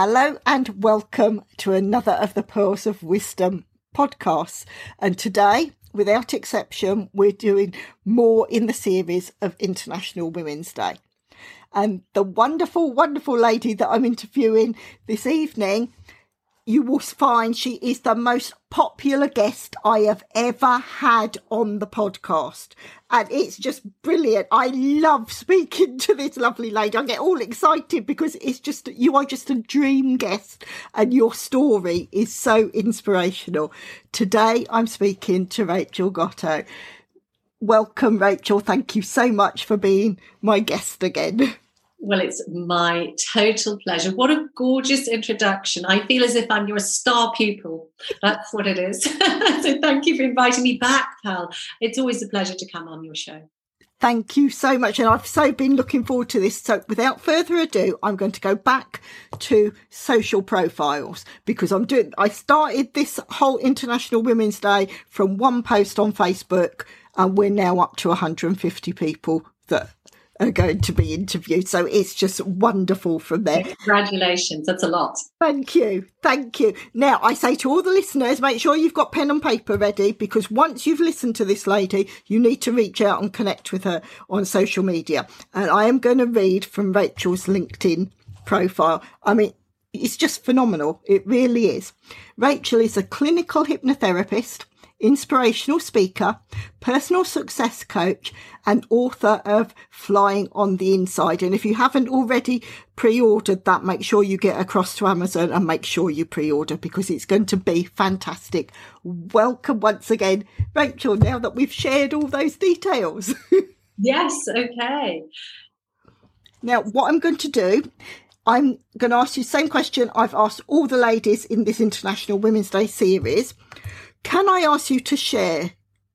Hello and welcome to another of the Pearls of Wisdom podcasts. And today, without exception, we're doing more in the series of International Women's Day. And the wonderful, wonderful lady that I'm interviewing this evening you will find she is the most popular guest I have ever had on the podcast. And it's just brilliant. I love speaking to this lovely lady. I get all excited because it's just, you are just a dream guest and your story is so inspirational. Today I'm speaking to Rachel Gotto. Welcome, Rachel. Thank you so much for being my guest again. Well, it's my total pleasure. What a gorgeous introduction. I feel as if I'm your star pupil. That's what it is. so thank you for inviting me back, Pearl. It's always a pleasure to come on your show. Thank you so much. And I've so been looking forward to this. So without further ado, I'm going to go back to social profiles because I'm doing, I started this whole International Women's Day from one post on Facebook and we're now up to 150 people that are going to be interviewed. So it's just wonderful from there. Congratulations. That's a lot. Thank you. Thank you. Now, I say to all the listeners, make sure you've got pen and paper ready because once you've listened to this lady, you need to reach out and connect with her on social media. And I am going to read from Rachel's LinkedIn profile. I mean, it's just phenomenal. It really is. Rachel is a clinical hypnotherapist inspirational speaker, personal success coach, and author of Flying on the Inside. And if you haven't already pre-ordered that, make sure you get across to Amazon and make sure you pre-order because it's going to be fantastic. Welcome once again, Rachel, now that we've shared all those details. yes, okay. Now, what I'm going to do I'm going to ask you the same question I've asked all the ladies in this International Women's Day series. Can I ask you to share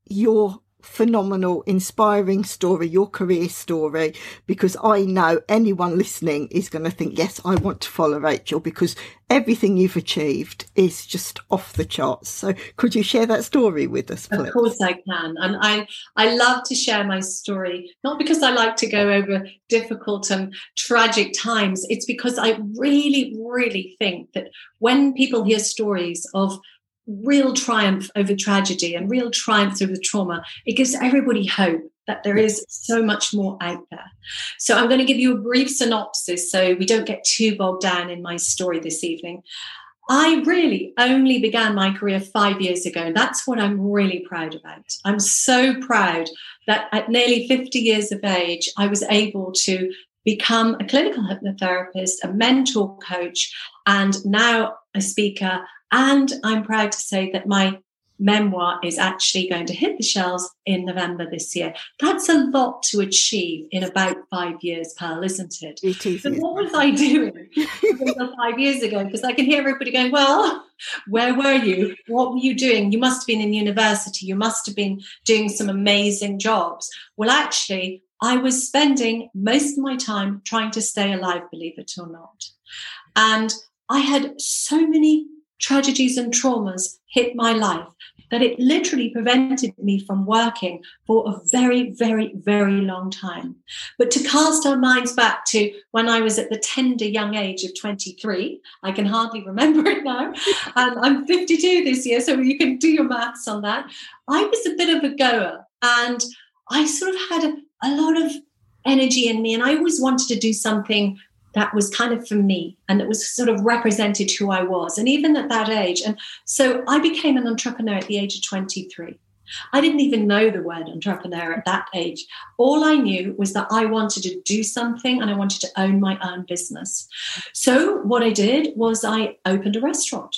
your phenomenal, inspiring story, your career story, because I know anyone listening is going to think, yes, I want to follow Rachel because everything you've achieved is just off the charts. So could you share that story with us, please? Of course I can. And I, I love to share my story, not because I like to go over difficult and tragic times. It's because I really, really think that when people hear stories of real triumph over tragedy and real triumph over trauma, it gives everybody hope that there is so much more out there. So I'm going to give you a brief synopsis so we don't get too bogged down in my story this evening. I really only began my career five years ago, and that's what I'm really proud about. I'm so proud that at nearly 50 years of age, I was able to become a clinical hypnotherapist, a mentor coach, and now a speaker and I'm proud to say that my memoir is actually going to hit the shelves in November this year. That's a lot to achieve in about five years, Pearl, isn't it? It is. So what was I doing five years ago? Because I can hear everybody going, well, where were you? What were you doing? You must have been in university. You must have been doing some amazing jobs. Well, actually, I was spending most of my time trying to stay alive, believe it or not. And I had so many tragedies and traumas hit my life that it literally prevented me from working for a very, very, very long time. But to cast our minds back to when I was at the tender young age of 23, I can hardly remember it now. Um, I'm 52 this year, so you can do your maths on that. I was a bit of a goer and I sort of had a, a lot of energy in me, and I always wanted to do something that was kind of for me and it was sort of represented who I was. And even at that age, and so I became an entrepreneur at the age of 23. I didn't even know the word entrepreneur at that age. All I knew was that I wanted to do something and I wanted to own my own business. So, what I did was I opened a restaurant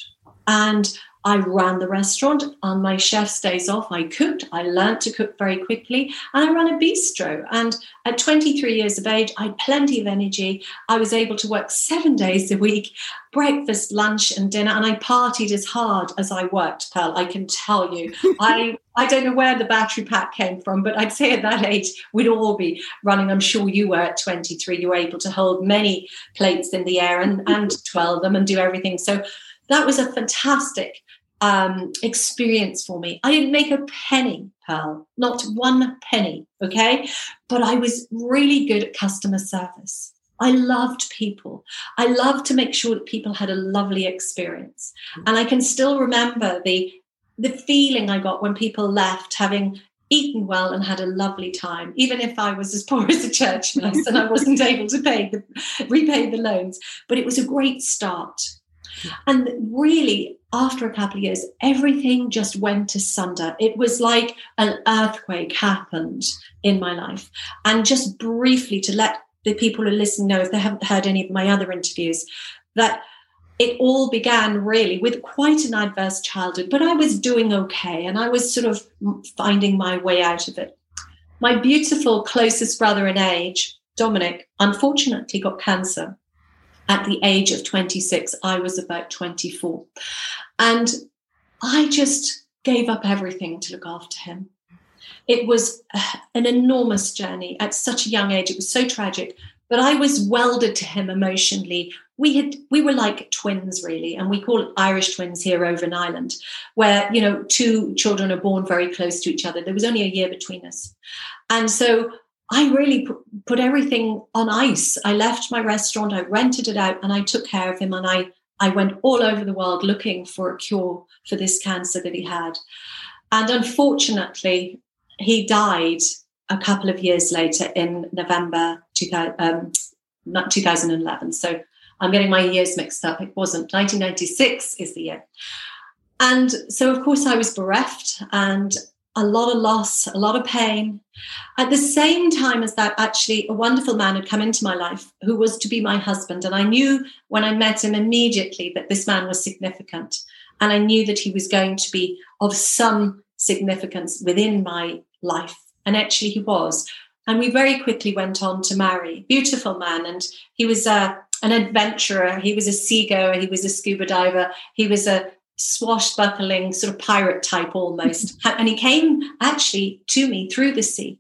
and I ran the restaurant on my chef's days off. I cooked. I learned to cook very quickly. And I ran a bistro. And at 23 years of age, I had plenty of energy. I was able to work seven days a week, breakfast, lunch, and dinner. And I partied as hard as I worked, Pearl. I can tell you. I I don't know where the battery pack came from, but I'd say at that age, we'd all be running. I'm sure you were at 23. You were able to hold many plates in the air and, and twirl them and do everything. So that was a fantastic um, experience for me. I didn't make a penny, Pearl, not one penny, okay? But I was really good at customer service. I loved people. I loved to make sure that people had a lovely experience. And I can still remember the the feeling I got when people left having eaten well and had a lovely time, even if I was as poor as a church mouse and I wasn't able to pay the repay the loans. But it was a great start. And really, after a couple of years, everything just went asunder. It was like an earthquake happened in my life. And just briefly to let the people who listen know, if they haven't heard any of my other interviews, that it all began really with quite an adverse childhood, but I was doing okay and I was sort of finding my way out of it. My beautiful closest brother in age, Dominic, unfortunately got cancer at the age of 26. I was about 24. And I just gave up everything to look after him. It was uh, an enormous journey at such a young age. It was so tragic, but I was welded to him emotionally. We had we were like twins really, and we call it Irish twins here over in Ireland, where you know two children are born very close to each other. There was only a year between us, and so I really put everything on ice. I left my restaurant, I rented it out, and I took care of him. And I I went all over the world looking for a cure for this cancer that he had. And unfortunately, he died a couple of years later in November 2000, um, 2011. So I'm getting my years mixed up. It wasn't 1996 is the year. And so, of course, I was bereft and a lot of loss, a lot of pain. At the same time as that, actually, a wonderful man had come into my life who was to be my husband. And I knew when I met him immediately that this man was significant. And I knew that he was going to be of some significance within my life. And actually, he was. And we very quickly went on to marry. Beautiful man. And he was a, an adventurer. He was a seagoer. He was a scuba diver. He was a swashbuckling sort of pirate type almost. and he came actually to me through the sea.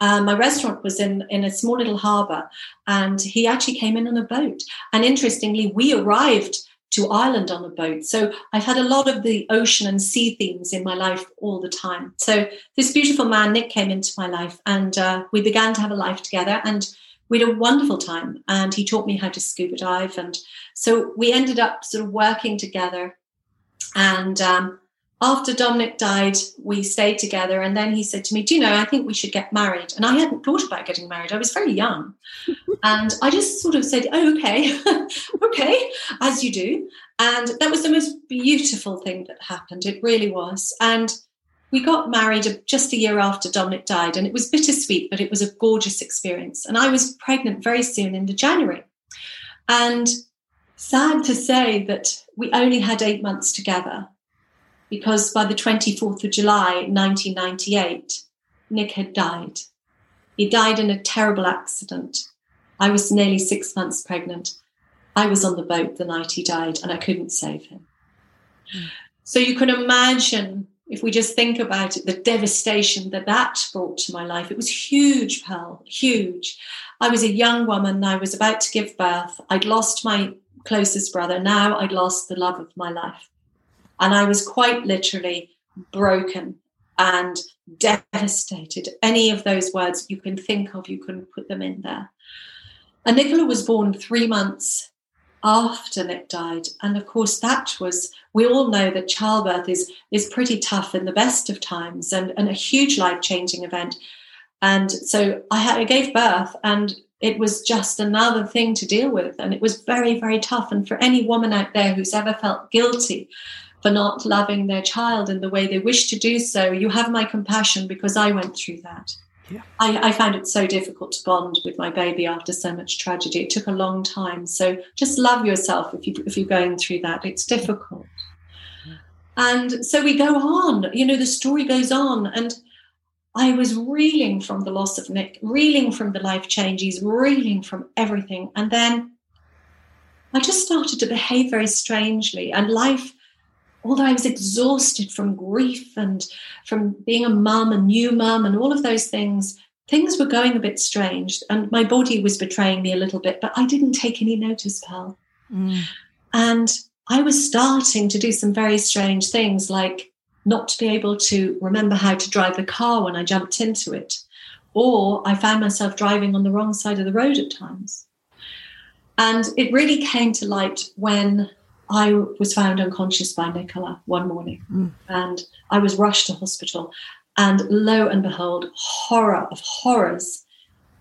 Um, my restaurant was in, in a small little harbour, and he actually came in on a boat. And interestingly, we arrived to Ireland on a boat. So I've had a lot of the ocean and sea themes in my life all the time. So this beautiful man, Nick, came into my life, and uh, we began to have a life together. And we had a wonderful time. And he taught me how to scuba dive. And so we ended up sort of working together and um, after Dominic died, we stayed together. And then he said to me, Do you know, I think we should get married. And I hadn't thought about getting married. I was very young. and I just sort of said, Oh, okay, okay, as you do. And that was the most beautiful thing that happened. It really was. And we got married just a year after Dominic died. And it was bittersweet, but it was a gorgeous experience. And I was pregnant very soon in the January. And sad to say that we only had eight months together because by the 24th of July 1998, Nick had died. He died in a terrible accident. I was nearly six months pregnant. I was on the boat the night he died and I couldn't save him. So you can imagine, if we just think about it, the devastation that that brought to my life. It was huge, Pearl, huge. I was a young woman. I was about to give birth. I'd lost my closest brother. Now I'd lost the love of my life. And I was quite literally broken and devastated. Any of those words you can think of, you can put them in there. And Nicola was born three months after Nick died. And of course, that was, we all know that childbirth is, is pretty tough in the best of times and, and a huge life changing event. And so I, had, I gave birth, and it was just another thing to deal with. And it was very, very tough. And for any woman out there who's ever felt guilty for not loving their child in the way they wish to do so, you have my compassion because I went through that. Yeah. I, I, found it so difficult to bond with my baby after so much tragedy. It took a long time. So just love yourself if you if you're going through that. It's difficult. And so we go on, you know, the story goes on. And I was reeling from the loss of Nick, reeling from the life changes, reeling from everything. And then I just started to behave very strangely. And life, although I was exhausted from grief and from being a mum, a new mum, and all of those things, things were going a bit strange. And my body was betraying me a little bit, but I didn't take any notice, Pearl. Mm. And I was starting to do some very strange things, like not to be able to remember how to drive the car when I jumped into it. Or I found myself driving on the wrong side of the road at times. And it really came to light when I was found unconscious by Nicola one morning. Mm. And I was rushed to hospital. And lo and behold, horror of horrors,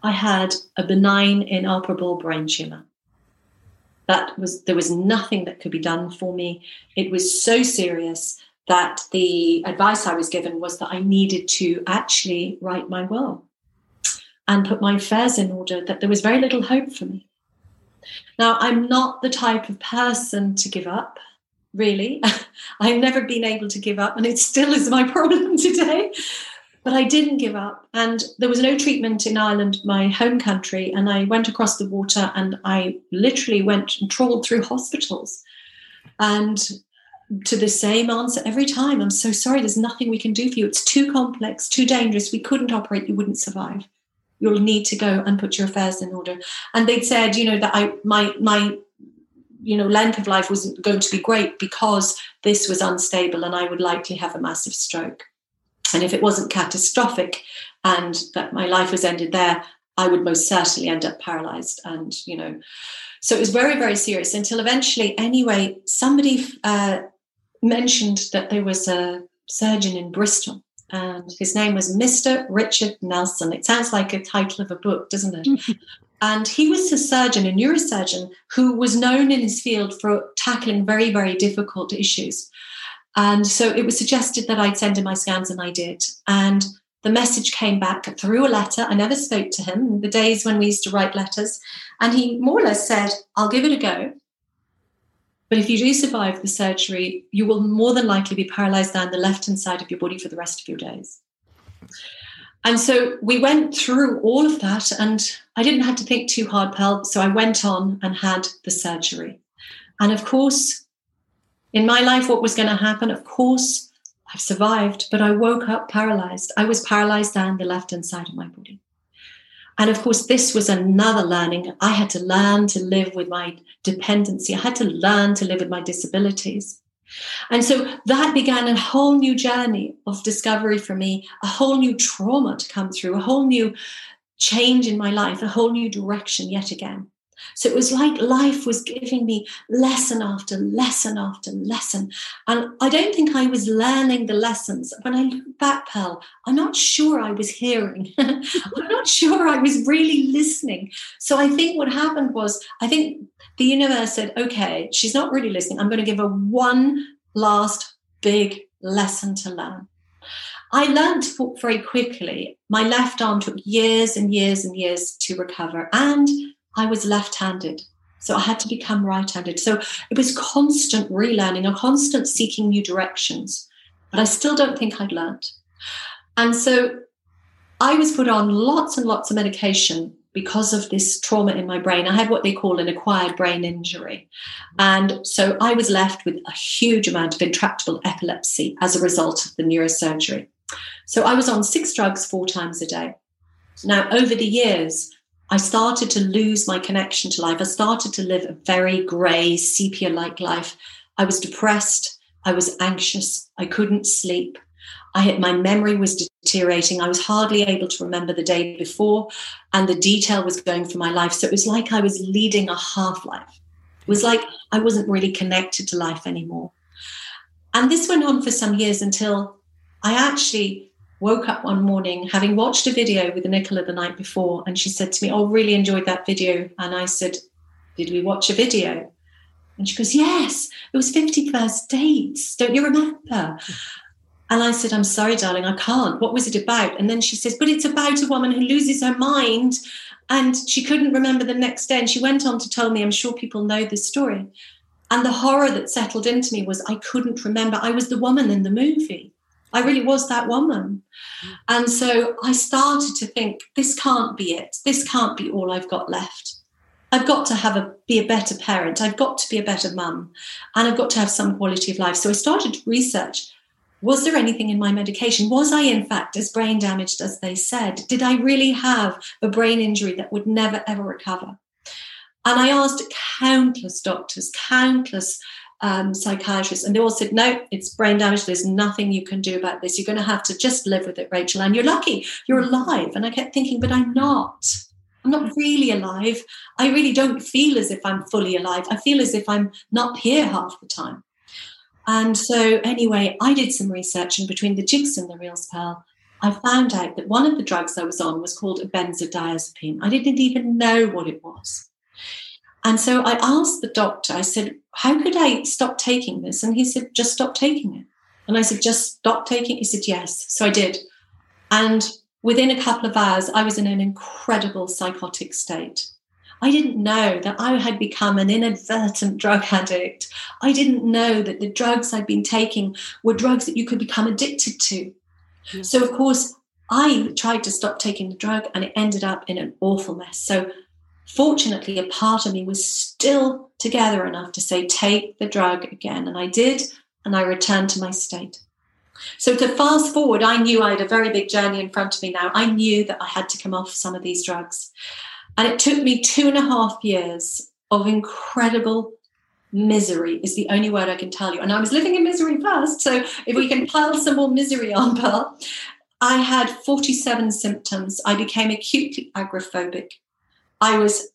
I had a benign, inoperable brain tumor. That was there was nothing that could be done for me. It was so serious that the advice I was given was that I needed to actually write my will and put my affairs in order, that there was very little hope for me. Now, I'm not the type of person to give up, really. I've never been able to give up, and it still is my problem today. But I didn't give up. And there was no treatment in Ireland, my home country. And I went across the water and I literally went and trawled through hospitals. And to the same answer every time. I'm so sorry, there's nothing we can do for you. It's too complex, too dangerous. We couldn't operate, you wouldn't survive. You'll need to go and put your affairs in order. And they'd said, you know, that I my my you know length of life wasn't going to be great because this was unstable and I would likely have a massive stroke. And if it wasn't catastrophic and that my life was ended there, I would most certainly end up paralyzed. And, you know, so it was very, very serious until eventually, anyway, somebody uh, mentioned that there was a surgeon in Bristol and his name was Mr. Richard Nelson. It sounds like a title of a book, doesn't it? and he was a surgeon, a neurosurgeon, who was known in his field for tackling very, very difficult issues. And so it was suggested that I'd send him my scans, and I did. And the message came back through a letter. I never spoke to him in the days when we used to write letters. And he more or less said, I'll give it a go. But if you do survive the surgery, you will more than likely be paralyzed down the left hand side of your body for the rest of your days. And so we went through all of that, and I didn't have to think too hard, Pearl. So I went on and had the surgery. And of course, in my life, what was going to happen? Of course, I've survived, but I woke up paralyzed. I was paralyzed down the left hand side of my body. And of course, this was another learning. I had to learn to live with my dependency. I had to learn to live with my disabilities. And so that began a whole new journey of discovery for me, a whole new trauma to come through, a whole new change in my life, a whole new direction yet again. So it was like life was giving me lesson after lesson after lesson. And I don't think I was learning the lessons. When I look back, Pearl, I'm not sure I was hearing. I'm not sure I was really listening. So I think what happened was, I think the universe said, okay, she's not really listening. I'm going to give her one last big lesson to learn. I learned very quickly. My left arm took years and years and years to recover. And I was left handed. So I had to become right handed. So it was constant relearning, a constant seeking new directions. But I still don't think I'd learned. And so I was put on lots and lots of medication because of this trauma in my brain. I had what they call an acquired brain injury. And so I was left with a huge amount of intractable epilepsy as a result of the neurosurgery. So I was on six drugs four times a day. Now, over the years, I started to lose my connection to life. I started to live a very grey, sepia like life. I was depressed. I was anxious. I couldn't sleep. I had, my memory was deteriorating. I was hardly able to remember the day before, and the detail was going from my life. So it was like I was leading a half life. It was like I wasn't really connected to life anymore. And this went on for some years until I actually woke up one morning having watched a video with Nicola the night before, and she said to me, Oh, really enjoyed that video. And I said, Did we watch a video? And she goes, Yes, it was 50 first dates. Don't you remember? And I said, I'm sorry, darling, I can't. What was it about? And then she says, But it's about a woman who loses her mind and she couldn't remember the next day. And she went on to tell me, I'm sure people know this story. And the horror that settled into me was I couldn't remember. I was the woman in the movie. I really was that woman. And so I started to think, this can't be it. This can't be all I've got left. I've got to have a be a better parent. I've got to be a better mum, and I've got to have some quality of life. So I started to research: was there anything in my medication? Was I in fact as brain damaged as they said? Did I really have a brain injury that would never ever recover? And I asked countless doctors, countless um, psychiatrists, and they all said, no, it's brain damage. There's nothing you can do about this. You're going to have to just live with it, Rachel. And you're lucky, you're alive. And I kept thinking, but I'm not. I'm not really alive. I really don't feel as if I'm fully alive. I feel as if I'm not here half the time. And so, anyway, I did some research, and between the jigs and the reels pearl, I found out that one of the drugs I was on was called a benzodiazepine. I didn't even know what it was. And so I asked the doctor, I said, How could I stop taking this? And he said, Just stop taking it. And I said, Just stop taking it? He said, Yes. So I did. And within a couple of hours, I was in an incredible psychotic state. I didn't know that I had become an inadvertent drug addict. I didn't know that the drugs I'd been taking were drugs that you could become addicted to. Yeah. So, of course, I tried to stop taking the drug and it ended up in an awful mess. So, fortunately, a part of me was still together enough to say, take the drug again. And I did, and I returned to my state. So to fast forward, I knew I had a very big journey in front of me now. I knew that I had to come off some of these drugs. And it took me two and a half years of incredible misery is the only word I can tell you. And I was living in misery first. So if we can pile some more misery on, Pearl, I had 47 symptoms. I became acutely agoraphobic. I was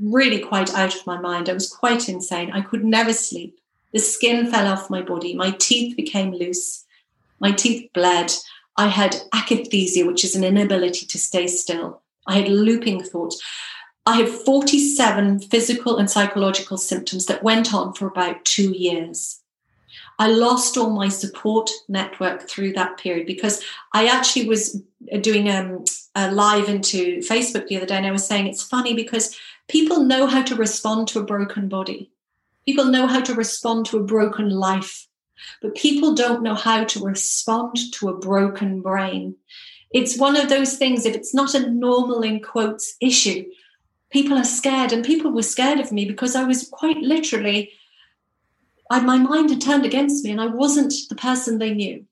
really quite out of my mind. I was quite insane. I could never sleep. The skin fell off my body. My teeth became loose. My teeth bled. I had akathisia, which is an inability to stay still. I had looping thoughts. I had 47 physical and psychological symptoms that went on for about two years. I lost all my support network through that period because I actually was doing um, a live into Facebook the other day and I was saying it's funny because people know how to respond to a broken body. People know how to respond to a broken life, but people don't know how to respond to a broken brain. It's one of those things, if it's not a normal, in quotes, issue, people are scared. And people were scared of me because I was quite literally, I, my mind had turned against me and I wasn't the person they knew.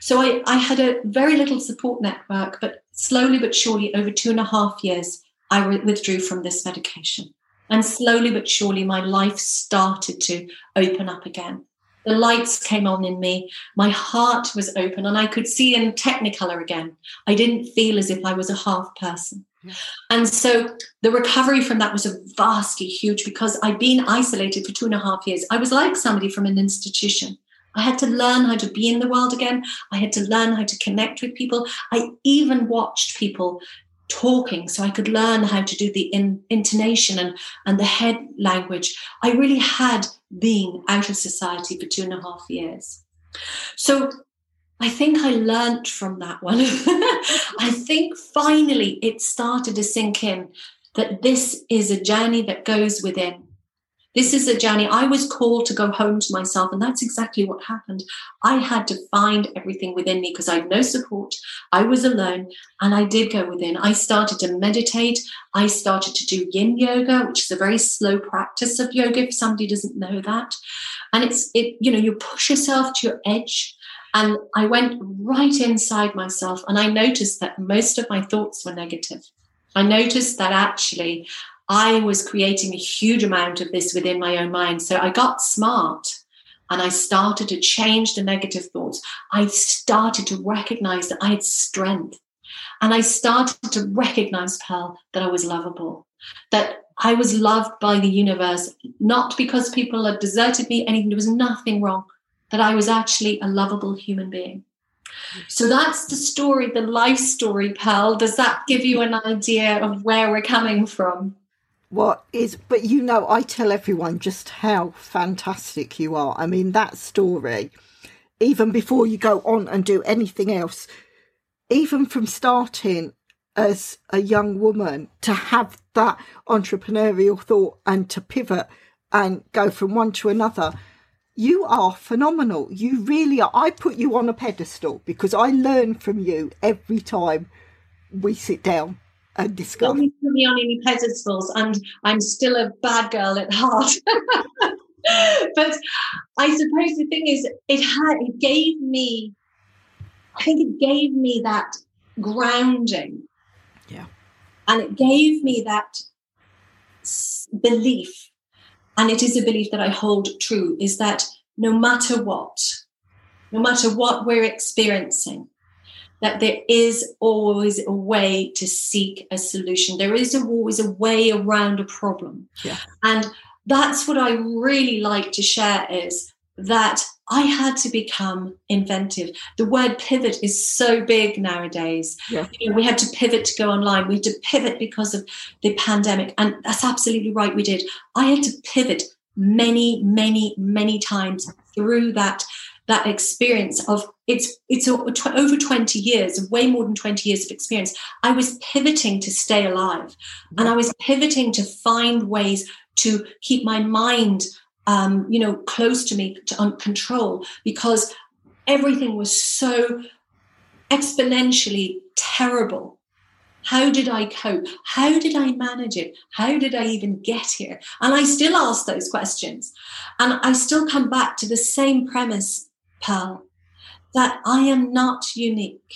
So I, I had a very little support network, but slowly but surely, over two and a half years, I withdrew from this medication. And slowly but surely, my life started to open up again the lights came on in me. My heart was open and I could see in technicolor again. I didn't feel as if I was a half person. And so the recovery from that was a vastly huge because I'd been isolated for two and a half years. I was like somebody from an institution. I had to learn how to be in the world again. I had to learn how to connect with people. I even watched people talking so I could learn how to do the in, intonation and, and the head language. I really had been out of society for two and a half years. So I think I learned from that one. I think finally it started to sink in that this is a journey that goes within. This is a journey. I was called to go home to myself, and that's exactly what happened. I had to find everything within me because I had no support. I was alone, and I did go within. I started to meditate. I started to do yin yoga, which is a very slow practice of yoga if somebody doesn't know that. And it's, it, you know, you push yourself to your edge. And I went right inside myself, and I noticed that most of my thoughts were negative. I noticed that actually I was creating a huge amount of this within my own mind. So I got smart and I started to change the negative thoughts. I started to recognize that I had strength. And I started to recognize, Pearl, that I was lovable, that I was loved by the universe, not because people had deserted me, anything, there was nothing wrong, that I was actually a lovable human being. So that's the story, the life story, Pearl. Does that give you an idea of where we're coming from? what is but you know i tell everyone just how fantastic you are i mean that story even before you go on and do anything else even from starting as a young woman to have that entrepreneurial thought and to pivot and go from one to another. You are phenomenal. You really are. I put you on a pedestal because I learn from you every time we sit down and discuss. Don't put me on any pedestals, and I'm still a bad girl at heart. but I suppose the thing is, it had it gave me. I think it gave me that grounding. Yeah. And it gave me that belief, and it is a belief that I hold true, is that no matter what, no matter what we're experiencing, that there is always a way to seek a solution. There is always a way around a problem. Yeah. And that's what I really like to share is that I had to become inventive. The word pivot is so big nowadays. Yeah. You know, we had to pivot to go online. We had to pivot because of the pandemic. And that's absolutely right, we did. I had to pivot many, many, many times through that that experience of it's it's over 20 years way more than 20 years of experience i was pivoting to stay alive and i was pivoting to find ways to keep my mind um, you know, close to me to control because everything was so exponentially terrible. How did I cope? How did I manage it? How did I even get here? And I still ask those questions. And I still come back to the same premise, Pearl, that I am not unique.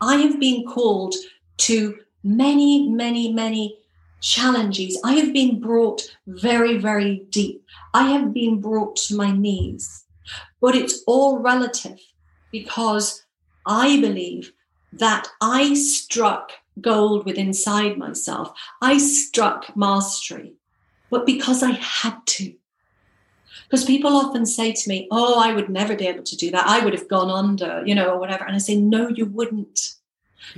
I have been called to many, many, many challenges. I have been brought very, very deep. I have been brought to my knees. But it's all relative because I believe that I struck gold within inside myself. I struck mastery, but because I had to. Because people often say to me, Oh, I would never be able to do that. I would have gone under, you know, or whatever. And I say, No, you wouldn't.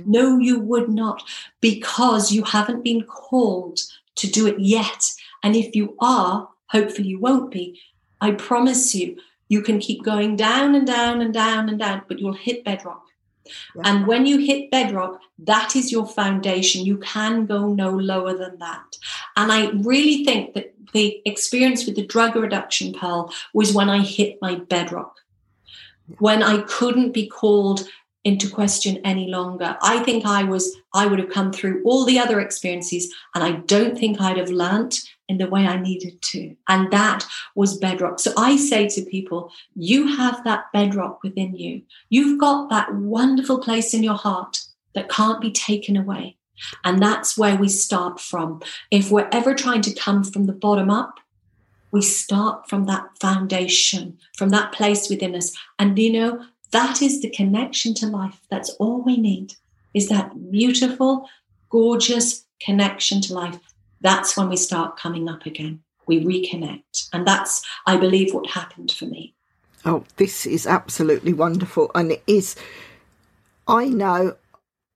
No, you would not, because you haven't been called to do it yet. And if you are, hopefully you won't be. I promise you, you can keep going down and down and down and down, but you'll hit bedrock. Yeah. And when you hit bedrock, that is your foundation. You can go no lower than that. And I really think that the experience with the drug reduction pearl was when I hit my bedrock, when I couldn't be called into question any longer. I think I was, I would have come through all the other experiences and I don't think I'd have learnt in the way I needed to. And that was bedrock. So I say to people, you have that bedrock within you. You've got that wonderful place in your heart that can't be taken away. And that's where we start from. If we're ever trying to come from the bottom up, we start from that foundation, from that place within us. And you know, that is the connection to life. That's all we need is that beautiful, gorgeous connection to life. That's when we start coming up again. We reconnect. And that's, I believe, what happened for me. Oh, this is absolutely wonderful. And it is, I know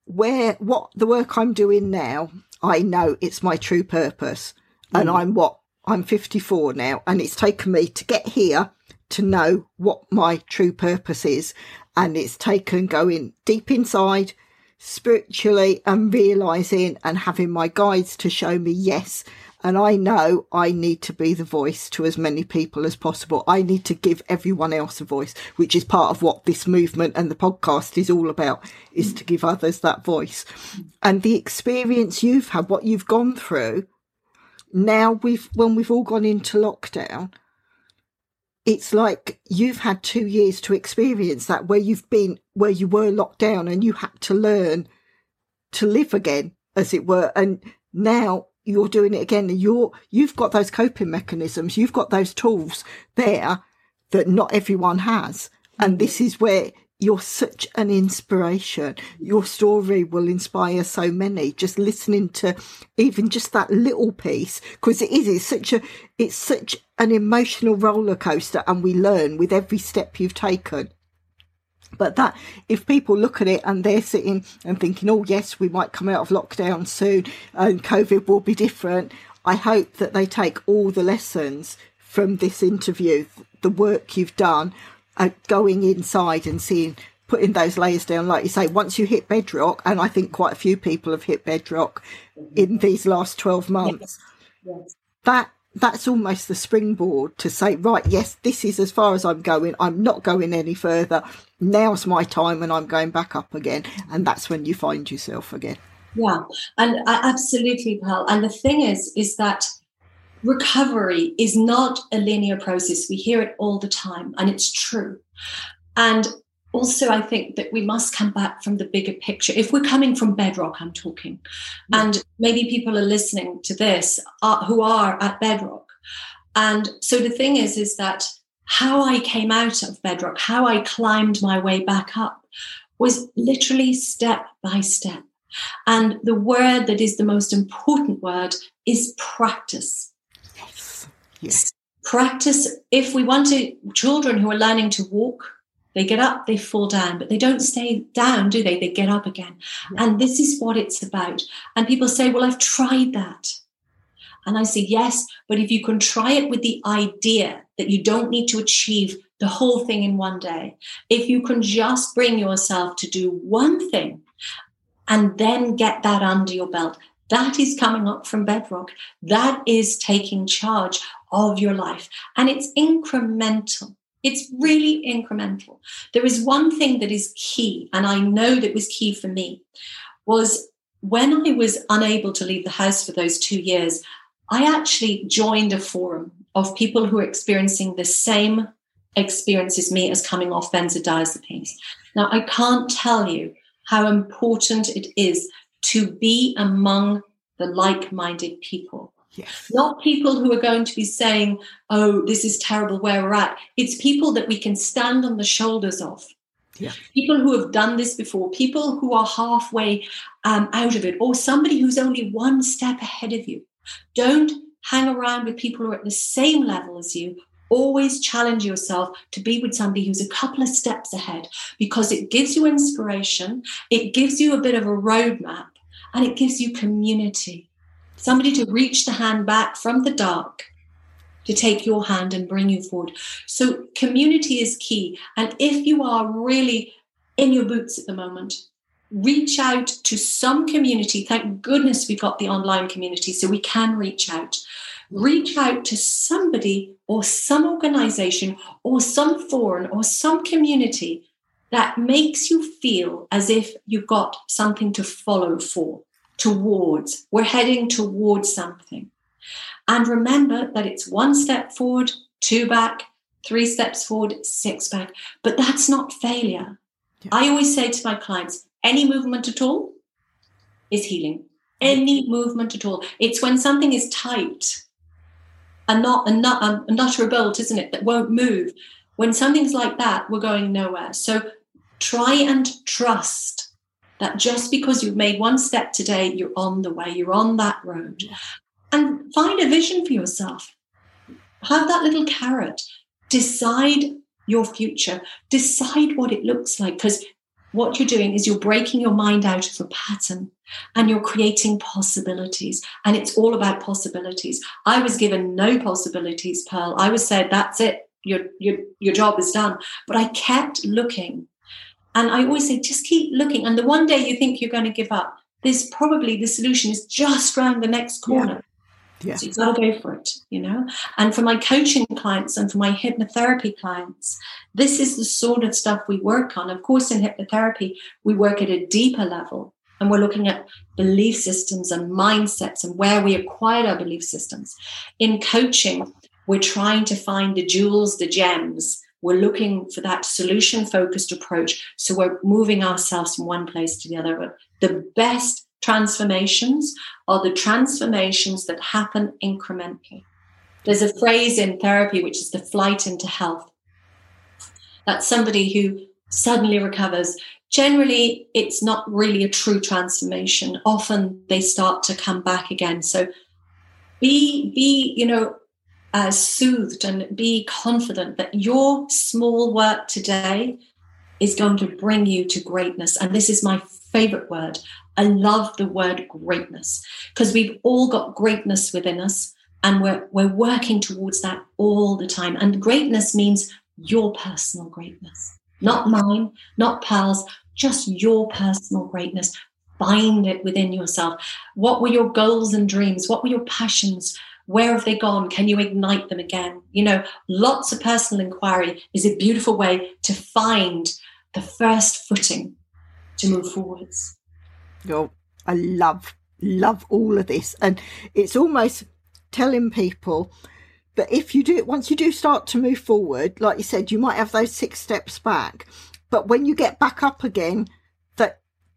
where, what the work I'm doing now, I know it's my true purpose. Mm. And I'm what? I'm 54 now. And it's taken me to get here to know what my true purpose is. And it's taken going deep inside spiritually and realizing and having my guides to show me yes. And I know I need to be the voice to as many people as possible. I need to give everyone else a voice, which is part of what this movement and the podcast is all about, is to give others that voice. And the experience you've had, what you've gone through, now we've, when we've all gone into lockdown, it's like you've had two years to experience that where you've been where you were locked down and you had to learn to live again as it were. And now you're doing it again and you're you've got those coping mechanisms you've got those tools there that not everyone has. And mm-hmm. this is where you're such an inspiration. Your story will inspire so many. Just listening to even just that little piece, because it is, it's such a, it's such an emotional roller coaster and we learn with every step you've taken. But that, if people look at it and they're sitting and thinking, oh yes, we might come out of lockdown soon and COVID will be different. I hope that they take all the lessons from this interview, the work you've done, uh, going inside and seeing putting those layers down like you say once you hit bedrock and i think quite a few people have hit bedrock in these last 12 months yes. Yes. that that's almost the springboard to say, right, yes, this is as far as I'm going. I'm not going any further. Now's my time and I'm going back up again. And that's when you find yourself again. Yeah, and uh, absolutely, Pearl. And the thing is, is that recovery is not a linear process. We hear it all the time, and it's true. And also, I think that we must come back from the bigger picture. If we're coming from bedrock, I'm talking, yeah. and maybe people are listening to this uh, who are at bedrock. And so the thing is, is that how I came out of bedrock, how I climbed my way back up, was literally step by step. And the word that is the most important word is practice. Yes. Practice. If we want to, children who are learning to walk, they get up, they fall down, but they don't stay down, do they? They get up again. Yeah. And this is what it's about. And people say, well, I've tried that. And I say, yes, but if you can try it with the idea that you don't need to achieve the whole thing in one day, if you can just bring yourself to do one thing and then get that under your belt, that is coming up from bedrock. That is taking charge of your life. And it's incremental. It's really incremental. There is one thing that is key, and I know that was key for me, was when I was unable to leave the house for those two years, I actually joined a forum of people who are experiencing the same experience as me as coming off benzodiazepines. Now, I can't tell you how important it is to be among the like minded people Yes. Not people who are going to be saying, oh, this is terrible where we're at. It's people that we can stand on the shoulders of. Yeah. People who have done this before, people who are halfway um, out of it, or somebody who's only one step ahead of you. Don't hang around with people who are at the same level as you. Always challenge yourself to be with somebody who's a couple of steps ahead because it gives you inspiration, it gives you a bit of a roadmap, and it gives you community somebody to reach the hand back from the dark to take your hand and bring you forward. So, community is key. And if you are really in your boots at the moment, reach out to some community. Thank goodness we've got the online community so we can reach out. Reach out to somebody or some organization or some forum or some community that makes you feel as if you've got something to follow for towards. We're heading towards something. And remember that it's one step forward, two back, three steps forward, six back. But that's not failure. Yeah. I always say to my clients any movement at all is healing. Any movement at all. It's when something is tight and not a, nut, a nut or a bolt, isn't it, that won't move. When something's like that, we're going nowhere. So try and trust that just because you've made one step today, you're on the way, you're on that road. And find a vision for yourself. Have that little carrot. Decide your future. Decide what it looks like. Because what you're doing is you're breaking your mind out of a pattern and you're creating possibilities. And it's all about possibilities. I was given no possibilities, Pearl. I was said, that's it. Your, your, your job is done. But I kept looking and I always say, just keep looking. And the one day you think you're going to give up, there's probably the solution is just around the next corner. Yeah. yeah. So you've got to go for it, you know? And for my coaching clients and for my hypnotherapy clients, this is the sort of stuff we work on. Of course, in hypnotherapy, we work at a deeper level and we're looking at belief systems and mindsets and where we acquired our belief systems. In coaching, we're trying to find the jewels, the gems we're looking for that solution focused approach. So we're moving ourselves from one place to the other. But the best transformations are the transformations that happen incrementally. There's a phrase in therapy which is the flight into health. That's somebody who suddenly recovers. Generally, it's not really a true transformation. Often they start to come back again. So be be you know uh, soothed and be confident that your small work today is going to bring you to greatness. And this is my favorite word. I love the word greatness because we've all got greatness within us and we're, we're working towards that all the time. And greatness means your personal greatness, not mine, not Pearl's, just your personal greatness. Find it within yourself. What were your goals and dreams? What were your passions? Where have they gone? Can you ignite them again? You know, lots of personal inquiry is a beautiful way to find the first footing to move forwards. Oh, I love, love all of this. And it's almost telling people that if you do, once you do start to move forward, like you said, you might have those six steps back. But when you get back up again,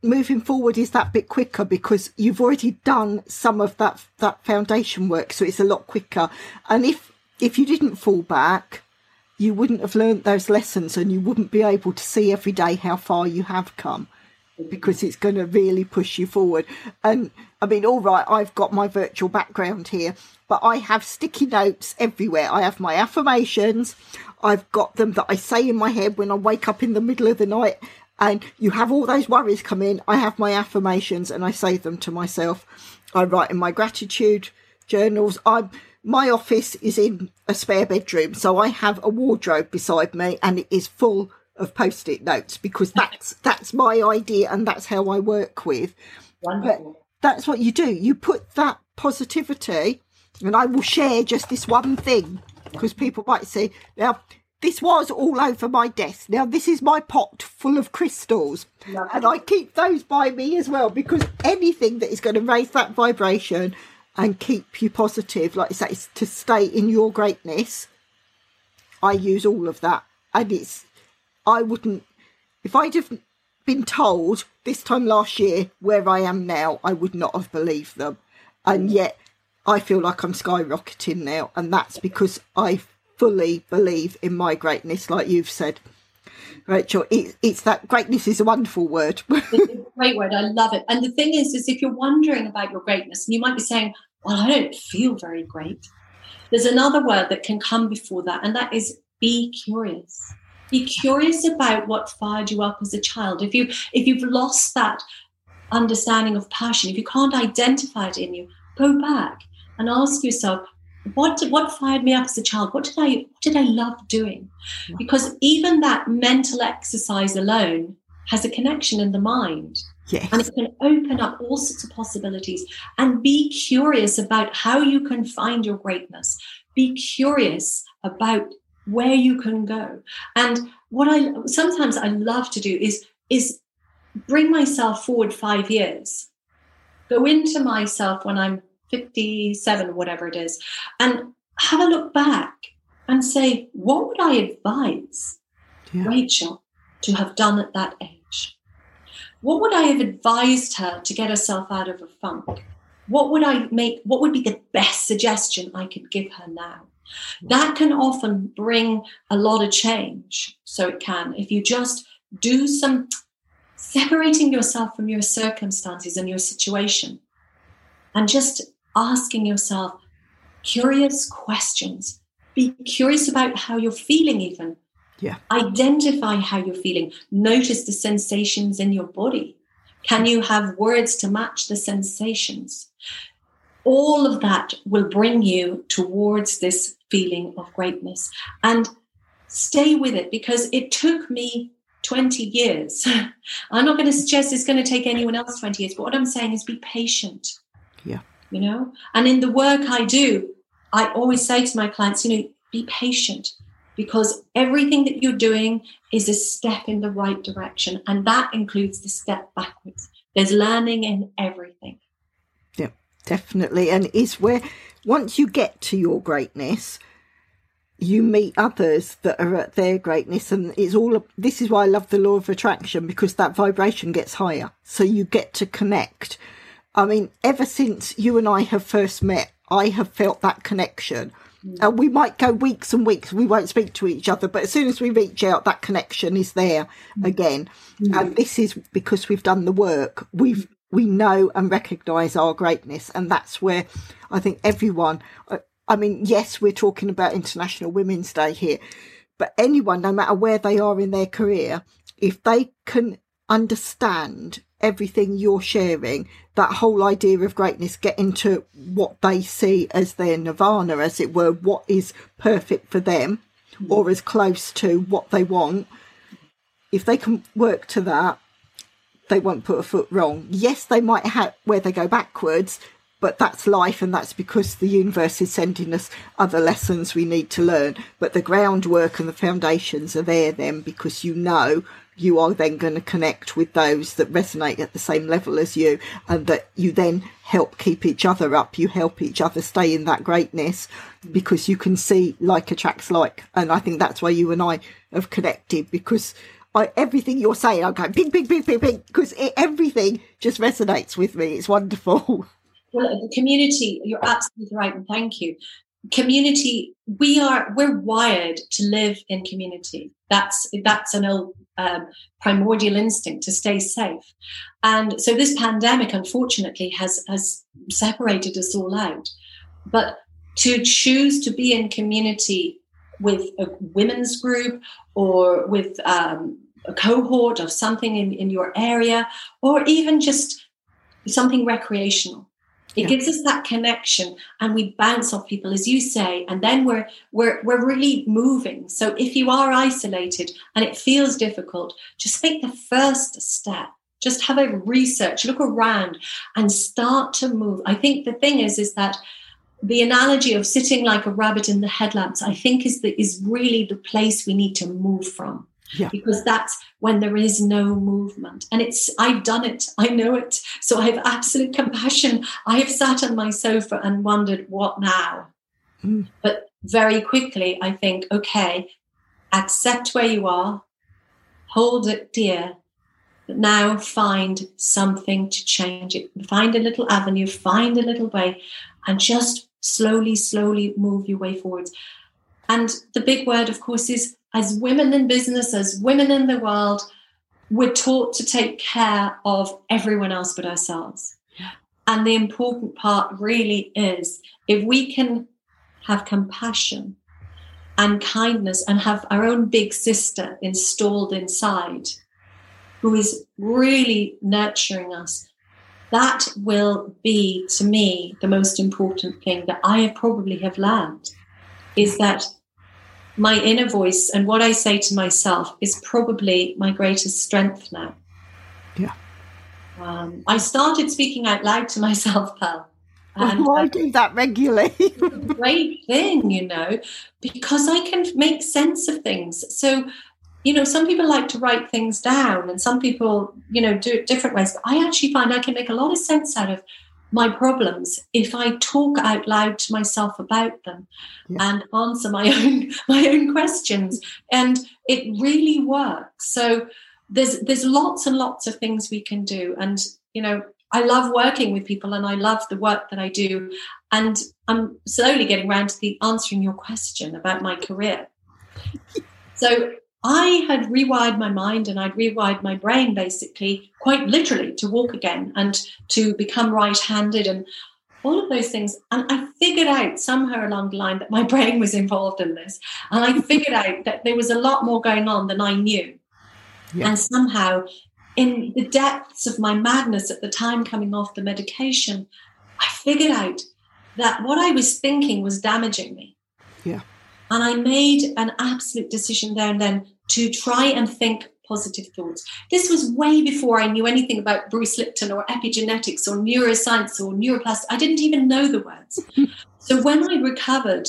moving forward is that bit quicker because you've already done some of that that foundation work so it's a lot quicker. And if if you didn't fall back you wouldn't have learned those lessons and you wouldn't be able to see every day how far you have come because it's going to really push you forward. And i mean all right i've got my virtual background here but i have sticky notes everywhere. I have my affirmations. I've got them that i say in my head when i wake up in the middle of the night and you have all those worries come in. I have my affirmations and I say them to myself. I write in my gratitude journals. I'm my office is in a spare bedroom, so I have a wardrobe beside me and it is full of post-it notes because that's that's my idea and that's how I work with. Wonderful. But that's what you do. You put that positivity, and I will share just this one thing because people might say, now this was all over my desk. Now, this is my pot full of crystals, Lovely. and I keep those by me as well because anything that is going to raise that vibration and keep you positive, like I say, to stay in your greatness, I use all of that. And it's, I wouldn't, if I'd have been told this time last year where I am now, I would not have believed them. And yet, I feel like I'm skyrocketing now, and that's because I fully believe in my greatness, like you've said. Rachel, it, it's that greatness is a wonderful word. it's a great word. I love it. And the thing is, is if you're wondering about your greatness, and you might be saying, "Well, I don't feel very great," there's another word that can come before that, and that is be curious. Be curious about what fired you up as a child. If you if you've lost that understanding of passion, if you can't identify it in you, go back and ask yourself, what did, what fired me up as a child? What did i what did i love doing? Because even that mental exercise alone has a connection in the mind. Yes. and it can open up all sorts of possibilities. And be curious about how you can find your greatness. Be curious about where you can go. And what i sometimes i love to do is is bring myself forward 5 years. Go into myself when i'm 57, whatever it is, and have a look back and say, what would I advise yeah. Rachel to have done at that age? What would I have advised her to get herself out of a funk? What would I make? What would be the best suggestion I could give her now? That can often bring a lot of change. So it can, if you just do some separating yourself from your circumstances and your situation and just asking yourself curious questions. Be curious about how you're feeling, even. Yeah. Identify how you're feeling. Notice the sensations in your body. Can you have words to match the sensations? All of that will bring you towards this feeling of greatness. And stay with it because it took me 20 years. I'm not going to suggest it's going to take anyone else 20 years, but what I'm saying is be patient. Yeah you know? And in the work i do i always say to my clients you know be patient because everything that you're doing is a step in the right direction and that includes the step backwards. There's learning in everything. Yeah definitely. And it's where once you get to your greatness you meet others that are at their greatness and it's all this is why i love the law of attraction because that vibration gets higher. So you get to connect I mean, ever since you and I have first met, I have felt that connection. Mm. And we might go weeks and weeks, we won't speak to each other, but as soon as we reach out, that connection is there mm. again. Mm. And this is because we've done the work. We've we know and recognise our greatness, and that's where I think everyone. Uh, I mean, yes, we're talking about International Women's Day here, but anyone, no matter where they are in their career, if they can understand everything you're sharing, that whole idea of greatness, get into what they see as their nirvana, as it were, what is perfect for them or as close to what they want. If they can work to that, they won't put a foot wrong. Yes, they might have where they go backwards, but that's life and that's because the universe is sending us other lessons we need to learn but the groundwork and the foundations are there then because you know you are then going to connect with those that resonate at the same level as you and that you then help keep each other up you help each other stay in that greatness because you can see like attracts like and i think that's why you and i have connected because I, everything you're saying, I'm going ping, ping, ping, ping, ping, because everything just resonates with me. It's wonderful. Well, the community, you're absolutely right, and thank you. Community, we are we're wired to live in community. That's that's an old um, primordial instinct to stay safe, and so this pandemic, unfortunately, has has separated us all out. But to choose to be in community with a women's group or with um, a cohort of something in, in your area, or even just something recreational. It yeah. gives us that connection and we bounce off people, as you say, and then we're we're we're really moving. So if you are isolated and it feels difficult, just take the first step. Just have a research, look around and start to move. I think the thing is, is that the analogy of sitting like a rabbit in the headlamps, I think is the is really the place we need to move from yeah. because that's when there is no movement. And it's, I've done it, I know it. So I have absolute compassion. I have sat on my sofa and wondered, what now? Mm. But very quickly, I think, okay, accept where you are, hold it dear, but now find something to change it. Find a little avenue, find a little way, and just slowly, slowly move your way forwards. And the big word, of course, is as women in business, as women in the world, we're taught to take care of everyone else but ourselves. And the important part really is if we can have compassion and kindness and have our own big sister installed inside who is really nurturing us, that will be to me the most important thing that I probably have learned is that my inner voice and what I say to myself is probably my greatest strength now. Yeah. Um, I started speaking out loud to myself, Pearl. And, well, I do that regularly. great thing, you know, because I can make sense of things. So, you know, some people like to write things down and some people, you know, do it different ways. But I actually find I can make a lot of sense out of my problems if I talk out loud to myself about them yeah. and answer my own my own questions. And it really works. So there's there's lots and lots of things we can do. And you know, I love working with people and I love the work that I do. And I'm slowly getting around to the answering your question about my career. So I had rewired my mind and I'd rewired my brain basically, quite literally, to walk again and to become right handed and all of those things. And I figured out somewhere along the line that my brain was involved in this. And I figured out that there was a lot more going on than I knew. Yeah. And somehow, in the depths of my madness at the time coming off the medication, I figured out that what I was thinking was damaging me. Yeah. And I made an absolute decision there and then to try and think positive thoughts. This was way before I knew anything about Bruce Lipton or epigenetics or neuroscience or neuroplasticity. I didn't even know the words. so when I recovered,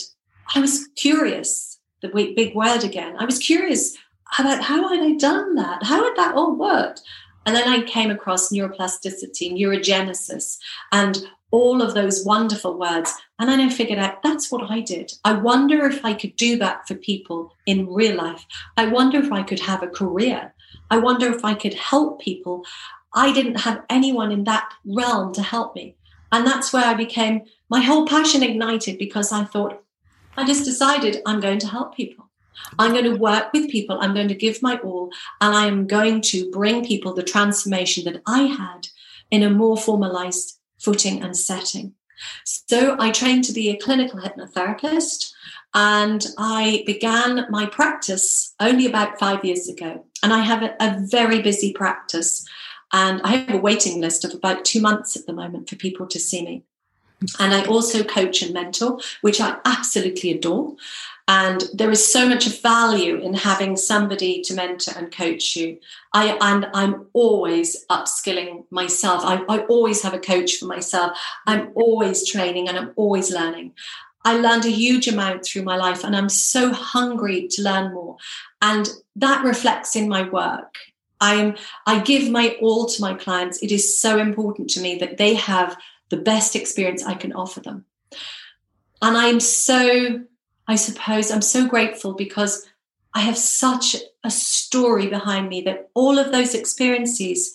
I was curious, the big word again. I was curious about how had I done that? How had that all worked? And then I came across neuroplasticity, neurogenesis, and all of those wonderful words. And then I figured out that's what I did. I wonder if I could do that for people in real life. I wonder if I could have a career. I wonder if I could help people. I didn't have anyone in that realm to help me. And that's where I became, my whole passion ignited because I thought, I just decided I'm going to help people. I'm going to work with people. I'm going to give my all. And I am going to bring people the transformation that I had in a more formalized footing and setting. So I trained to be a clinical hypnotherapist and I began my practice only about five years ago. And I have a, a, very busy practice and I have a waiting list of about two months at the moment for people to see me. And I also coach and mentor, which I absolutely adore. And there is so much value in having somebody to mentor and coach you. I and I'm always upskilling myself. I, I always have a coach for myself. I'm always training and I'm always learning. I learned a huge amount through my life and I'm so hungry to learn more. And that reflects in my work. I am I give my all to my clients. It is so important to me that they have the best experience I can offer them. And I'm so, I suppose, I'm so grateful because I have such a story behind me that all of those experiences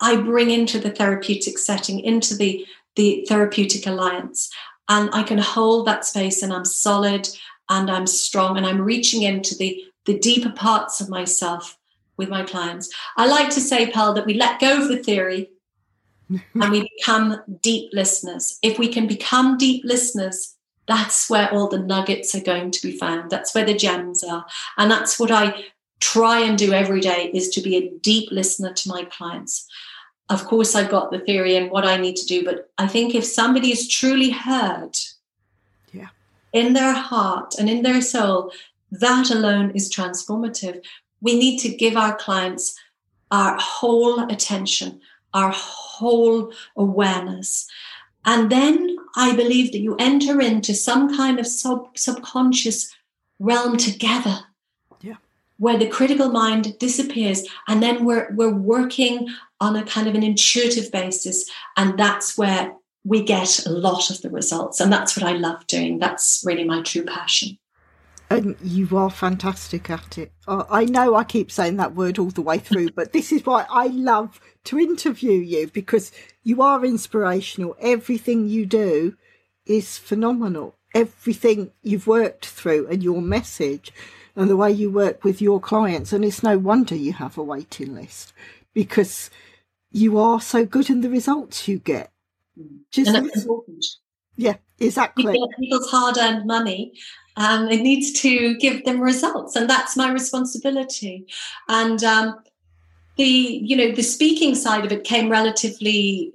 I bring into the therapeutic setting, into the, the therapeutic alliance. And I can hold that space and I'm solid and I'm strong and I'm reaching into the, the deeper parts of myself with my clients. I like to say, Pearl, that we let go of the theory and we become deep listeners. If we can become deep listeners, that's where all the nuggets are going to be found. That's where the gems are. And that's what I try and do every day is to be a deep listener to my clients. Of course, I've got the theory and what I need to do, but I think if somebody is truly heard yeah. in their heart and in their soul, that alone is transformative. We need to give our clients our whole attention, our whole awareness. And then I believe that you enter into some kind of sub, subconscious realm together. Yeah. Where the critical mind disappears, and then we're we're working on a kind of an intuitive basis, and that's where we get a lot of the results. And that's what I love doing. That's really my true passion. And you are fantastic at it. I know I keep saying that word all the way through, but this is why I love to interview you because you are inspirational. Everything you do is phenomenal. Everything you've worked through and your message and the way you work with your clients. And it's no wonder you have a waiting list because you are so good in the results you get. Just and that's important. Yeah, exactly. People's hard earned money um, it needs to give them results, and that's my responsibility. And um, the you know the speaking side of it came relatively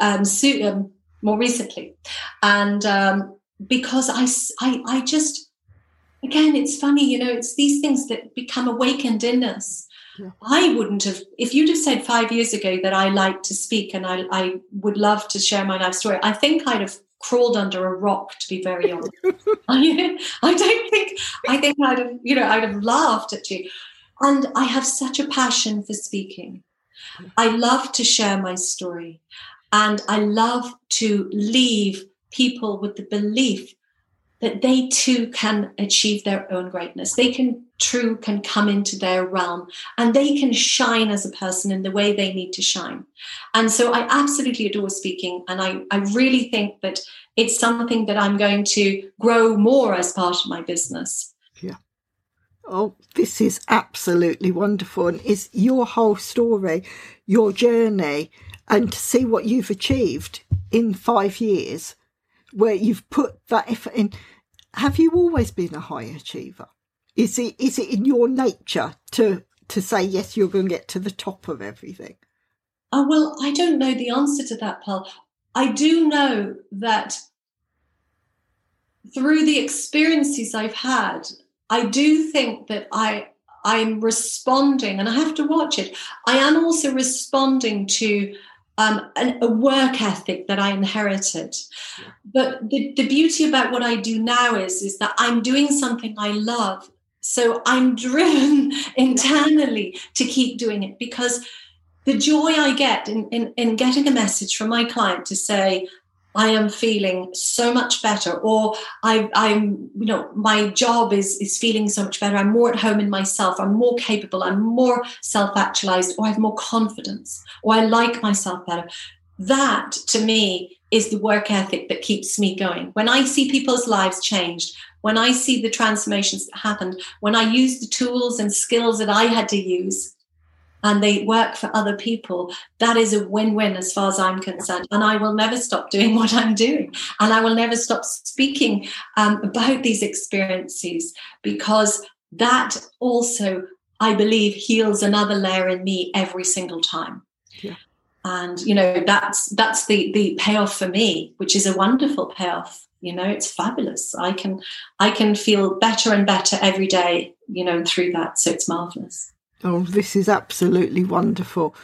um, soon, um, more recently, and um, because I, I I just again it's funny you know it's these things that become awakened in us. Yeah. I wouldn't have, if you'd have said five years ago that I like to speak and I, I would love to share my life story, I think I'd have crawled under a rock to be very honest. I, I don't think i think i'd have you know i'd have laughed at you. And i have such a passion for speaking. I love to share my story. And i love to leave people with the belief that they too can achieve their own greatness. They can true can come into their realm and they can shine as a person in the way they need to shine. And so I absolutely adore speaking. And I, I really think that it's something that I'm going to grow more as part of my business. Yeah. Oh, this is absolutely wonderful. And it's your whole story, your journey, and to see what you've achieved in five years where you've put that effort in have you always been a high achiever? Is it is it in your nature to to say yes, you're going to get to the top of everything? Oh well, I don't know the answer to that, Pearl. I do know that through the experiences I've had, I do think that I I'm responding, and I have to watch it. I am also responding to um, an, a work ethic that I inherited. But the, the beauty about what I do now is, is that I'm doing something I love. So I'm driven internally to keep doing it because the joy I get in, in, in getting a message from my client to say, I am feeling so much better, or I, am you know, my job is is feeling so much better. I'm more at home in myself. I'm more capable. I'm more self actualized, or I have more confidence, or I like myself better. That to me is the work ethic that keeps me going. When I see people's lives changed, when I see the transformations that happened, when I use the tools and skills that I had to use and they work for other people, that is a win win as far as I'm concerned. And I will never stop doing what I'm doing. And I will never stop speaking um, about these experiences because that also, I believe, heals another layer in me every single time. Yeah. And you know that's that's the the payoff for me, which is a wonderful payoff you know it's fabulous. I can i can feel better and better every day you know through that. So it's marvelous. Oh this is absolutely wonderful.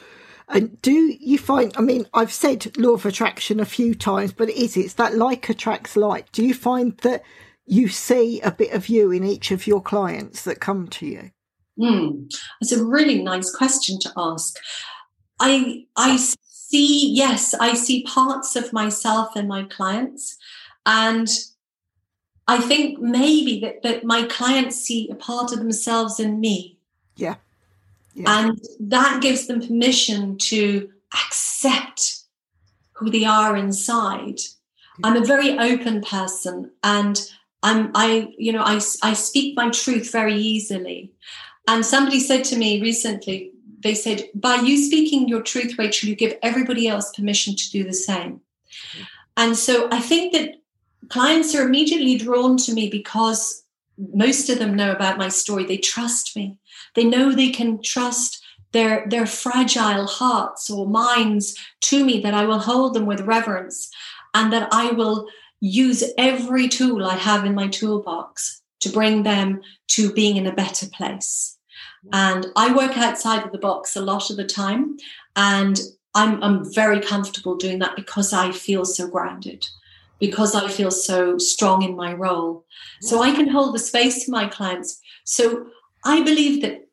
And do you find i mean i've said law of attraction a few times but it is it's that like attracts like. Do you find that you see a bit of you in each of your clients that come to you? Mm, that's a really nice question to ask. I i see yes i see parts of myself in my clients and I think maybe that, that my clients see a part of themselves in me. Yeah. yeah. And that gives them permission to accept who they are inside. I'm a very open person and I'm I you know I I speak my truth very easily. And somebody said to me recently, they said, by you speaking your truth, Rachel, you give everybody else permission to do the same. Mm-hmm. And so I think that clients are immediately drawn to me because most of them know about my story. They trust me. They know they can trust their their fragile hearts or minds to me that I will hold them with reverence and that I will use every tool I have in my toolbox to bring them to being in a better place. And I work outside of the box a lot of the time and I'm, I'm very comfortable doing that because I feel so grounded because I feel so strong in my role. So I can hold the space for my clients. So I believe that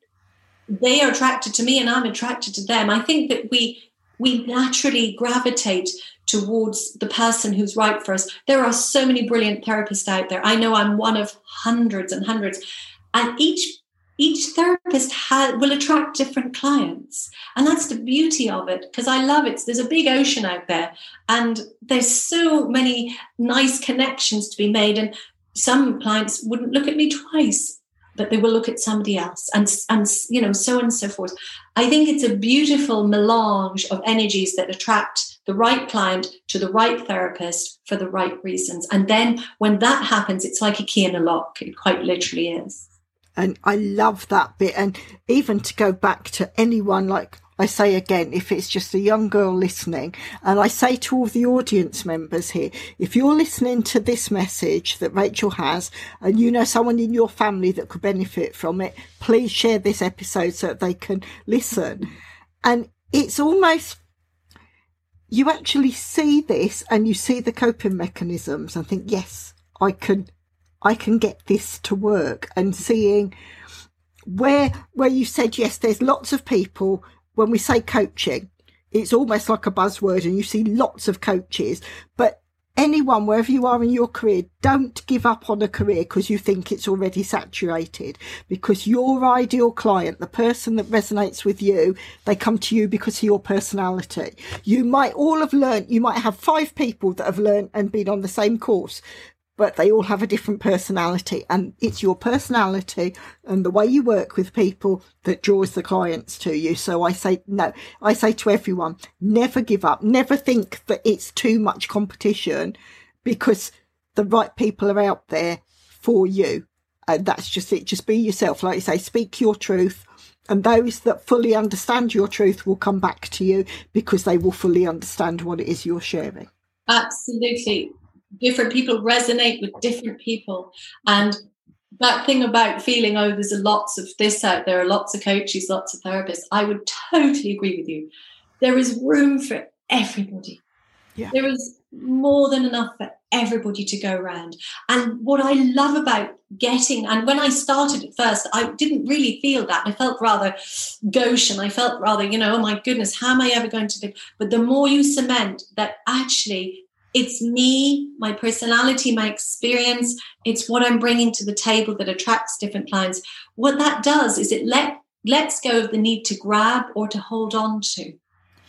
they are attracted to me and I'm attracted to them. I think that we we naturally gravitate towards the person who's right for us. There are so many brilliant therapists out there. I know I'm one of hundreds and hundreds. And each each therapist ha- will attract different clients. And that's the beauty of it because i love it. There's a big ocean out there and there's so many nice connections to be made and some clients wouldn't look at me twice but they will look at somebody else and and you know so and so forth. I think it's a beautiful melange of energies that attract the right client to the right therapist for the right reasons. And then when that happens it's like a key in a lock. It quite literally is and I love that bit. And even to go back to anyone, like I say again, if it's just a young girl listening, and I say to all the audience members here, if you're listening to this message that Rachel has, and you know someone in your family that could benefit from it, please share this episode so that they can listen. And it's almost, you actually see this and you see the coping mechanisms and think, yes, I can I can get this to work and seeing where where you said yes there's lots of people when we say coaching it's almost like a buzzword and you see lots of coaches but anyone wherever you are in your career don't give up on a career because you think it's already saturated because your ideal client the person that resonates with you they come to you because of your personality. You might all have learned you might have five people that have learned and been on the same course but they all have a different personality and it's your personality and the way you work with people that draws the clients to you. So I say, no, I say to everyone, never give up, never think that it's too much competition because the right people are out there for you. And that's just it. Just be yourself. Like you say, speak your truth. And those that fully understand your truth will come back to you because they will fully understand what it is you're sharing. Absolutely different people resonate with different people. And that thing about feeling oh there's lots of this out there are lots of coaches lots of therapists i would totally agree with you. There is room for everybody. Yeah. there is more than enough for everybody to go around. And what i love about getting and when i started at first i didn't really feel that. I felt rather gauche and i felt rather you know oh my goodness how am i ever going to be? But the more you cement that actually it's me, my personality, my experience. It's what I'm bringing to the table that attracts different clients. What that does is it let lets go of the need to grab or to hold on to.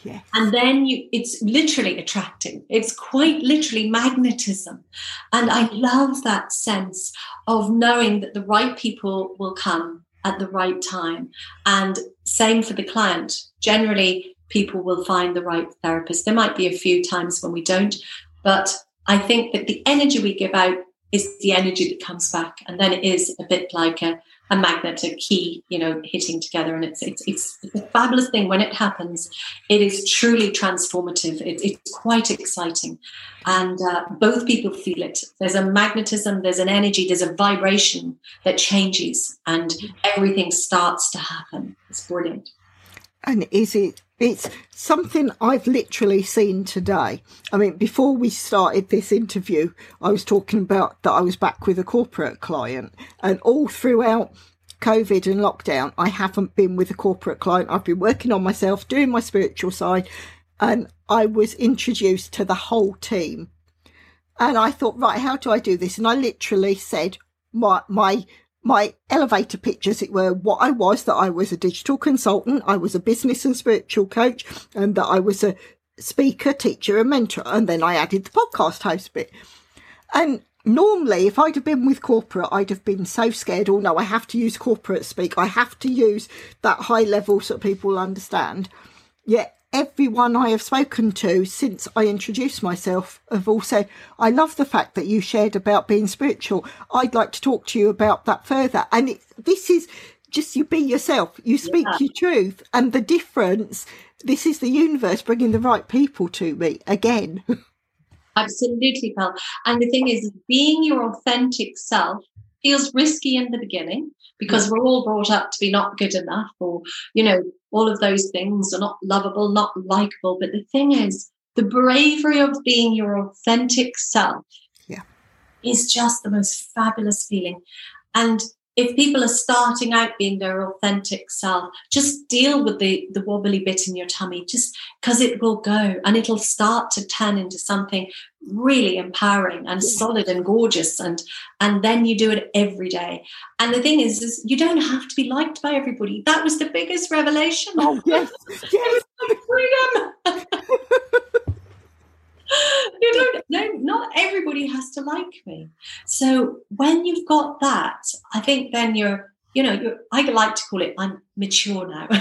Yes. And then you it's literally attracting. It's quite literally magnetism. And I love that sense of knowing that the right people will come at the right time. And same for the client. Generally, people will find the right therapist. There might be a few times when we don't, but I think that the energy we give out is the energy that comes back. And then it is a bit like a, a magnet, a key, you know, hitting together. And it's, it's, it's, it's a fabulous thing when it happens. It is truly transformative. It, it's quite exciting. And uh, both people feel it. There's a magnetism, there's an energy, there's a vibration that changes, and everything starts to happen. It's brilliant. And is it it's something I've literally seen today. I mean, before we started this interview, I was talking about that I was back with a corporate client, and all throughout COVID and lockdown, I haven't been with a corporate client. I've been working on myself, doing my spiritual side, and I was introduced to the whole team. And I thought, right, how do I do this? And I literally said, my my my elevator pitch, as it were, what I was, that I was a digital consultant, I was a business and spiritual coach, and that I was a speaker, teacher, and mentor. And then I added the podcast host bit. And normally, if I'd have been with corporate, I'd have been so scared. Oh no, I have to use corporate speak. I have to use that high level so people understand. Yet everyone I have spoken to since I introduced myself have all said, I love the fact that you shared about being spiritual. I'd like to talk to you about that further. And it, this is just you be yourself, you speak yeah. your truth. And the difference, this is the universe bringing the right people to me again. Absolutely, Pearl. And the thing is, being your authentic self feels risky in the beginning because hmm. we're all brought up to be not good enough or, you know, all of those things are not lovable, not likable. But the thing is, the bravery of being your authentic self yeah. is just the most fabulous feeling. And if people are starting out being their authentic self, just deal with the, the wobbly bit in your tummy, just because it will go and it'll start to turn into something really empowering and solid and gorgeous. And and then you do it every day. And the thing is, is you don't have to be liked by everybody. That was the biggest revelation. Oh yes, yes. freedom. You don't no not everybody has to like me. So when you've got that i think then you're you know you're i like to call it i'm mature now.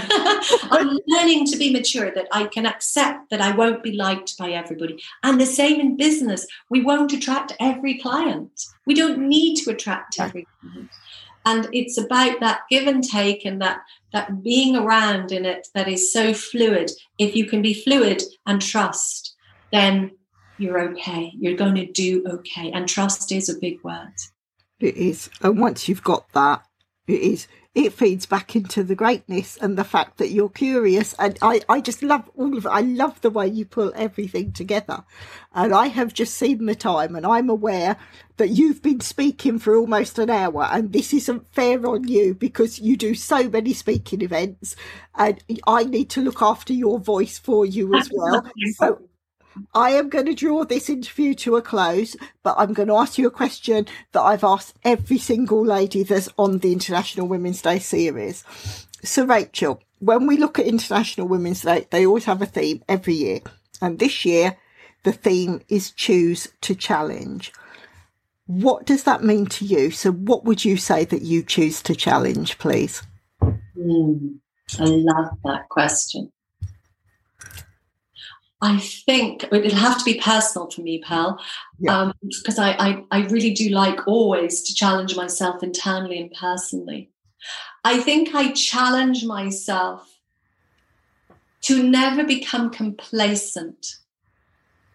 I'm learning to be mature that i can accept that i won't be liked by everybody. And the same in business we won't attract every client. We don't need to attract every client. And it's about that give and take and that that being around in it that is so fluid. If you can be fluid and trust then you're okay. You're going to do okay. And trust is a big word. It is. And once you've got that, it is. It feeds back into the greatness and the fact that you're curious. And I, I just love all of it. I love the way you pull everything together. And I have just seen the time and I'm aware that you've been speaking for almost an hour and this isn't fair on you because you do so many speaking events and I need to look after your voice for you as well. So I am going to draw this interview to a close, but I'm going to ask you a question that I've asked every single lady that's on the International Women's Day series. So, Rachel, when we look at International Women's Day, they always have a theme every year. And this year, the theme is choose to challenge. What does that mean to you? So, what would you say that you choose to challenge, please? Mm, I love that question. I think it'll have to be personal for me, Pearl, yeah. um, because I, I, I really do like always to challenge myself internally and personally. I think I challenge myself to never become complacent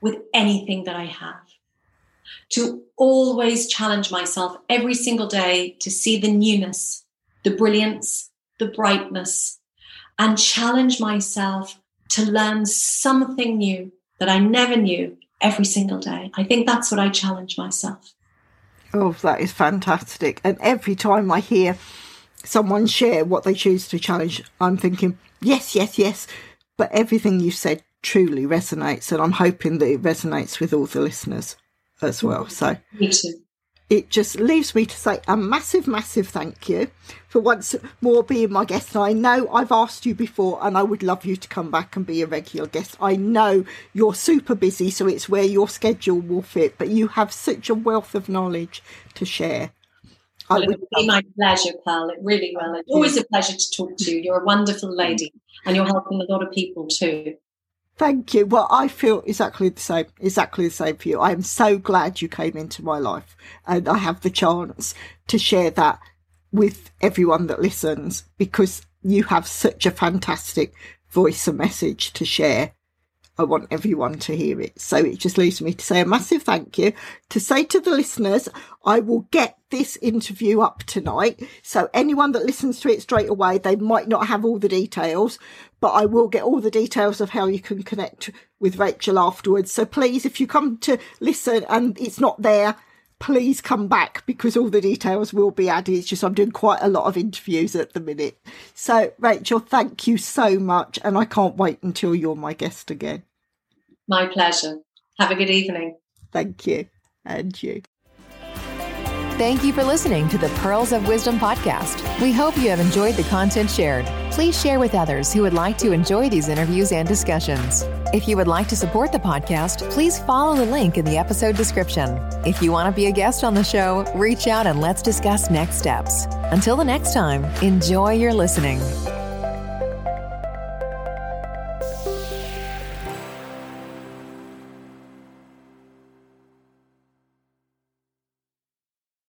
with anything that I have, to always challenge myself every single day to see the newness, the brilliance, the brightness, and challenge myself to learn something new that I never knew every single day. I think that's what I challenge myself. Oh, that is fantastic. And every time I hear someone share what they choose to challenge, I'm thinking, yes, yes, yes. But everything you said truly resonates. And I'm hoping that it resonates with all the listeners as well. So, me too it just leaves me to say a massive, massive thank you for once more being my guest. I know I've asked you before and I would love you to come back and be a regular guest. I know you're super busy, so it's where your schedule will fit, but you have such a wealth of knowledge to share. Well, it would be my pleasure, Pearl. It really will. It's always a pleasure to talk to you. You're a wonderful lady and you're helping a lot of people too. Thank you. Well, I feel exactly the same, exactly the same for you. I am so glad you came into my life and I have the chance to share that with everyone that listens because you have such a fantastic voice and message to share. I want everyone to hear it. So it just leaves me to say a massive thank you. To say to the listeners, I will get this interview up tonight. So anyone that listens to it straight away, they might not have all the details, but I will get all the details of how you can connect with Rachel afterwards. So please, if you come to listen and it's not there, please come back because all the details will be added. It's just I'm doing quite a lot of interviews at the minute. So, Rachel, thank you so much. And I can't wait until you're my guest again. My pleasure. Have a good evening. Thank you. And you. Thank you for listening to the Pearls of Wisdom podcast. We hope you have enjoyed the content shared. Please share with others who would like to enjoy these interviews and discussions. If you would like to support the podcast, please follow the link in the episode description. If you want to be a guest on the show, reach out and let's discuss next steps. Until the next time, enjoy your listening.